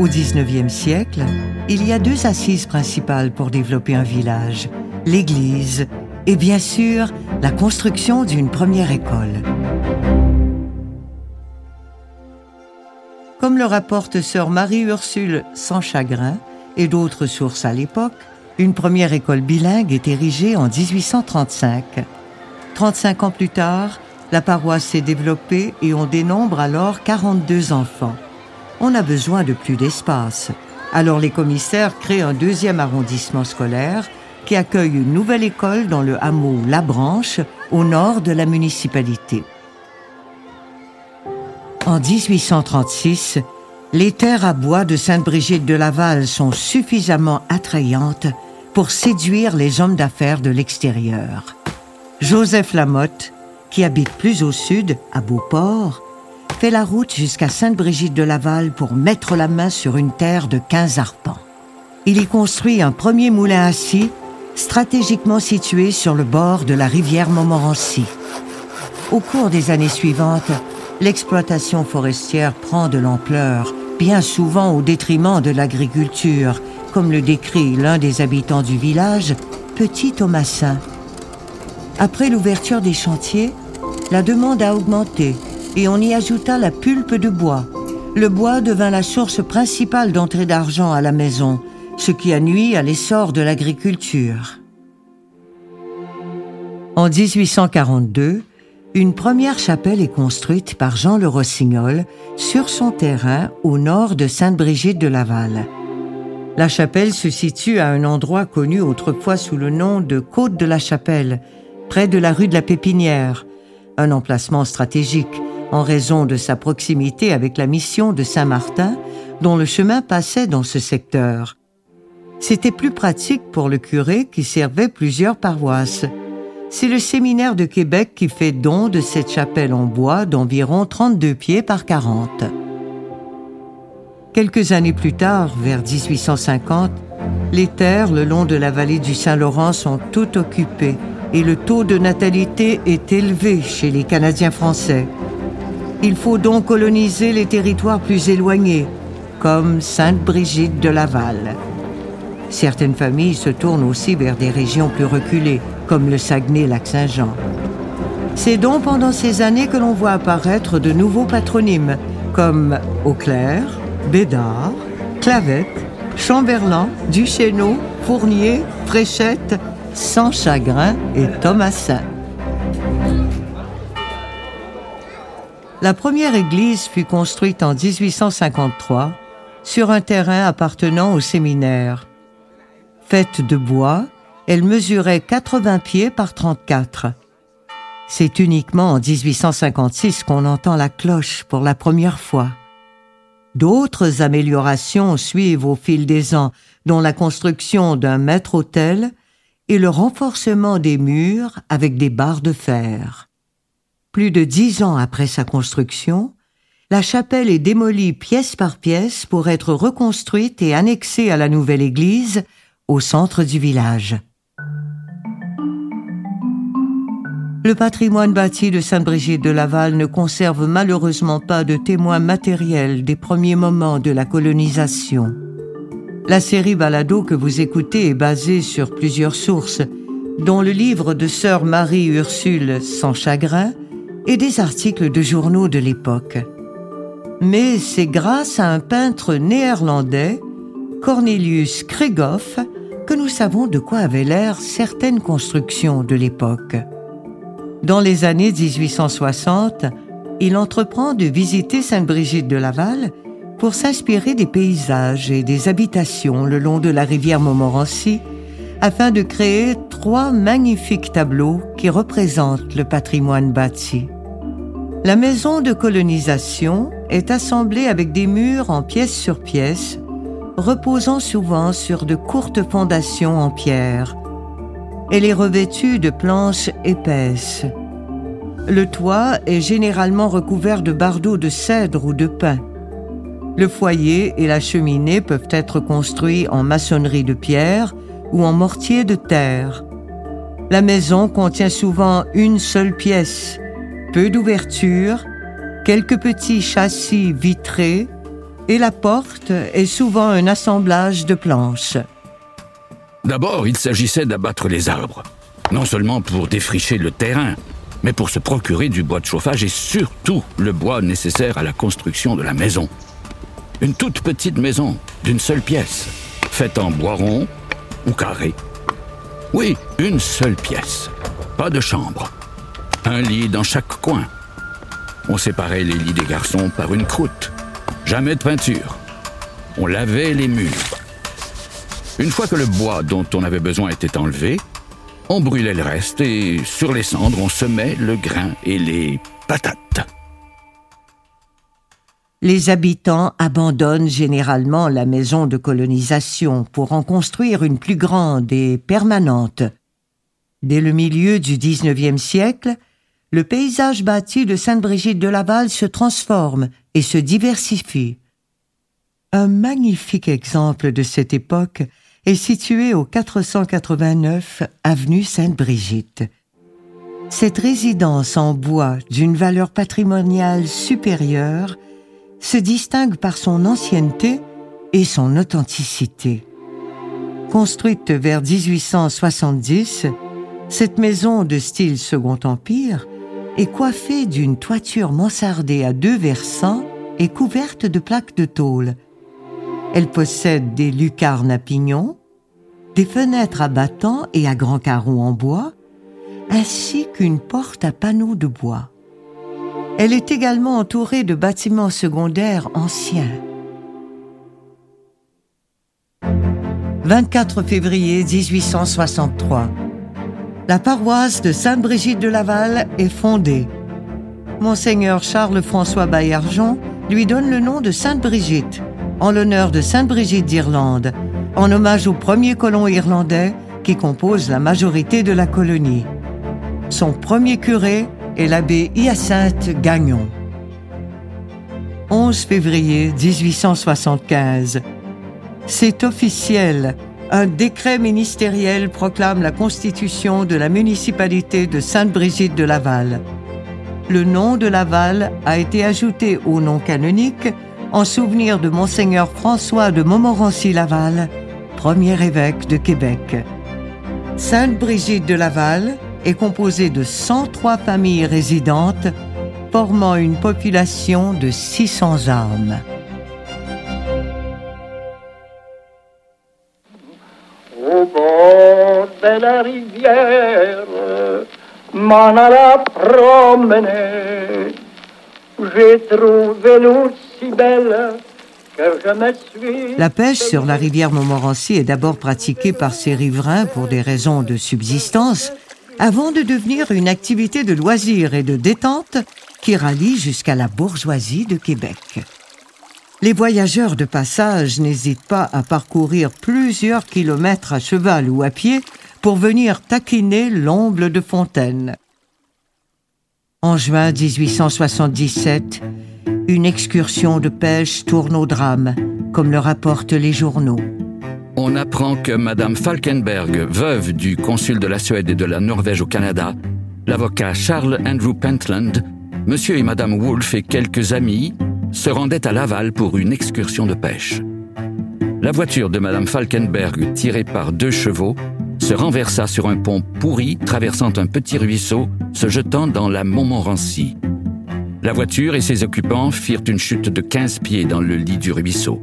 Au XIXe siècle, il y a deux assises principales pour développer un village, l'église et bien sûr la construction d'une première école. Comme le rapporte sœur Marie-Ursule sans chagrin et d'autres sources à l'époque, une première école bilingue est érigée en 1835. 35 ans plus tard, la paroisse s'est développée et on dénombre alors 42 enfants. On a besoin de plus d'espace. Alors les commissaires créent un deuxième arrondissement scolaire qui accueille une nouvelle école dans le hameau La Branche, au nord de la municipalité. En 1836, les terres à bois de Sainte-Brigitte de Laval sont suffisamment attrayantes pour séduire les hommes d'affaires de l'extérieur. Joseph Lamotte, qui habite plus au sud, à Beauport, fait la route jusqu'à Sainte-Brigitte de Laval pour mettre la main sur une terre de 15 arpents. Il y construit un premier moulin à scie stratégiquement situé sur le bord de la rivière Montmorency. Au cours des années suivantes, l'exploitation forestière prend de l'ampleur, bien souvent au détriment de l'agriculture, comme le décrit l'un des habitants du village, Petit Thomasin. Après l'ouverture des chantiers, la demande a augmenté et on y ajouta la pulpe de bois. Le bois devint la source principale d'entrée d'argent à la maison, ce qui a nui à l'essor de l'agriculture. En 1842, une première chapelle est construite par Jean le Rossignol sur son terrain au nord de Sainte-Brigitte de Laval. La chapelle se situe à un endroit connu autrefois sous le nom de Côte de la Chapelle, près de la rue de la Pépinière, un emplacement stratégique en raison de sa proximité avec la mission de Saint-Martin dont le chemin passait dans ce secteur. C'était plus pratique pour le curé qui servait plusieurs paroisses. C'est le séminaire de Québec qui fait don de cette chapelle en bois d'environ 32 pieds par 40. Quelques années plus tard, vers 1850, les terres le long de la vallée du Saint-Laurent sont toutes occupées et le taux de natalité est élevé chez les Canadiens français. Il faut donc coloniser les territoires plus éloignés, comme Sainte-Brigitte de Laval. Certaines familles se tournent aussi vers des régions plus reculées, comme le Saguenay-Lac-Saint-Jean. C'est donc pendant ces années que l'on voit apparaître de nouveaux patronymes, comme Auclair, Bédard, Clavette, Chamberlain, Duchesneau, Fournier, Fréchette, sans chagrin et Thomasin. La première église fut construite en 1853 sur un terrain appartenant au séminaire. Faite de bois, elle mesurait 80 pieds par 34. C'est uniquement en 1856 qu'on entend la cloche pour la première fois. D'autres améliorations suivent au fil des ans, dont la construction d'un maître-autel et le renforcement des murs avec des barres de fer. Plus de dix ans après sa construction, la chapelle est démolie pièce par pièce pour être reconstruite et annexée à la nouvelle église au centre du village. Le patrimoine bâti de Sainte-Brigitte de Laval ne conserve malheureusement pas de témoins matériels des premiers moments de la colonisation. La série Balado que vous écoutez est basée sur plusieurs sources, dont le livre de sœur Marie-Ursule Sans chagrin et des articles de journaux de l'époque. Mais c'est grâce à un peintre néerlandais, Cornelius Krieghoff, que nous savons de quoi avaient l'air certaines constructions de l'époque. Dans les années 1860, il entreprend de visiter Sainte-Brigitte de Laval pour s'inspirer des paysages et des habitations le long de la rivière Montmorency afin de créer trois magnifiques tableaux qui représentent le patrimoine bâti. La maison de colonisation est assemblée avec des murs en pièces sur pièces, reposant souvent sur de courtes fondations en pierre. Elle est revêtue de planches épaisses. Le toit est généralement recouvert de bardeaux de cèdre ou de pin. Le foyer et la cheminée peuvent être construits en maçonnerie de pierre ou en mortier de terre. La maison contient souvent une seule pièce, peu d'ouvertures, quelques petits châssis vitrés et la porte est souvent un assemblage de planches. D'abord, il s'agissait d'abattre les arbres, non seulement pour défricher le terrain, mais pour se procurer du bois de chauffage et surtout le bois nécessaire à la construction de la maison. Une toute petite maison, d'une seule pièce, faite en bois rond ou carré. Oui, une seule pièce, pas de chambre. Un lit dans chaque coin. On séparait les lits des garçons par une croûte. Jamais de peinture. On lavait les murs. Une fois que le bois dont on avait besoin était enlevé, on brûlait le reste et sur les cendres on semait le grain et les patates. Les habitants abandonnent généralement la maison de colonisation pour en construire une plus grande et permanente. Dès le milieu du XIXe siècle, le paysage bâti de Sainte-Brigitte de Laval se transforme et se diversifie. Un magnifique exemple de cette époque est situé au 489 avenue Sainte-Brigitte. Cette résidence en bois d'une valeur patrimoniale supérieure se distingue par son ancienneté et son authenticité. Construite vers 1870, cette maison de style Second Empire est coiffée d'une toiture mansardée à deux versants et couverte de plaques de tôle. Elle possède des lucarnes à pignons, des fenêtres à battants et à grands carreaux en bois, ainsi qu'une porte à panneaux de bois. Elle est également entourée de bâtiments secondaires anciens. 24 février 1863. La paroisse de Sainte-Brigitte de Laval est fondée. Monseigneur Charles-François Baillargeon lui donne le nom de Sainte-Brigitte en l'honneur de Sainte-Brigitte d'Irlande, en hommage aux premiers colons irlandais qui composent la majorité de la colonie. Son premier curé est l'abbé Hyacinthe Gagnon. 11 février 1875. C'est officiel. Un décret ministériel proclame la constitution de la municipalité de Sainte-Brigitte de Laval. Le nom de Laval a été ajouté au nom canonique en souvenir de Monseigneur François de Montmorency-Laval, premier évêque de Québec. Sainte-Brigitte de Laval est composée de 103 familles résidentes, formant une population de 600 âmes. La rivière, m'en alla promener. J'ai trouvé l'eau si belle que je me suis. La pêche sur la rivière Montmorency est d'abord pratiquée par ses riverains pour des raisons de subsistance, avant de devenir une activité de loisir et de détente qui rallie jusqu'à la bourgeoisie de Québec. Les voyageurs de passage n'hésitent pas à parcourir plusieurs kilomètres à cheval ou à pied pour venir taquiner l'omble de Fontaine. En juin 1877, une excursion de pêche tourne au drame, comme le rapportent les journaux. On apprend que Madame Falkenberg, veuve du consul de la Suède et de la Norvège au Canada, l'avocat Charles Andrew Pentland, Monsieur et Madame Wolfe et quelques amis se rendaient à Laval pour une excursion de pêche. La voiture de Madame Falkenberg, tirée par deux chevaux, se renversa sur un pont pourri traversant un petit ruisseau se jetant dans la Montmorency. La voiture et ses occupants firent une chute de 15 pieds dans le lit du ruisseau.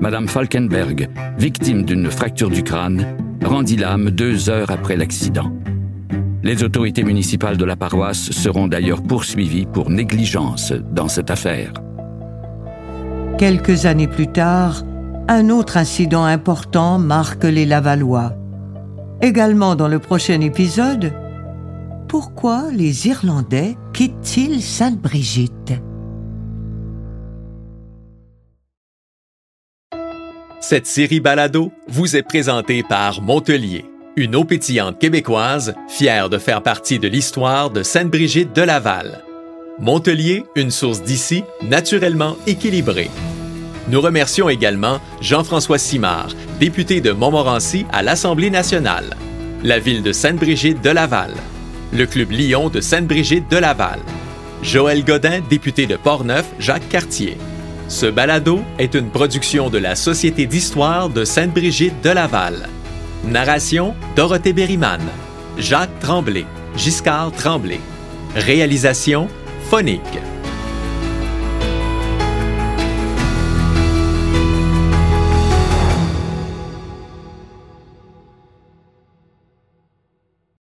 Madame Falkenberg, victime d'une fracture du crâne, rendit l'âme deux heures après l'accident. Les autorités municipales de la paroisse seront d'ailleurs poursuivies pour négligence dans cette affaire. Quelques années plus tard, un autre incident important marque les Lavallois. Également dans le prochain épisode, pourquoi les Irlandais quittent-ils Sainte-Brigitte? Cette série Balado vous est présentée par Montelier, une eau pétillante québécoise fière de faire partie de l'histoire de Sainte-Brigitte de Laval. Montelier, une source d'ici naturellement équilibrée. Nous remercions également Jean-François Simard, député de Montmorency à l'Assemblée nationale, la ville de Sainte-Brigitte de Laval, le Club Lyon de Sainte-Brigitte de Laval, Joël Godin, député de Portneuf, Jacques Cartier, Ce balado est une production de la Société d'histoire de Sainte-Brigitte de Laval. Narration Dorothée Berryman, Jacques Tremblay, Giscard Tremblay. Réalisation Phonique.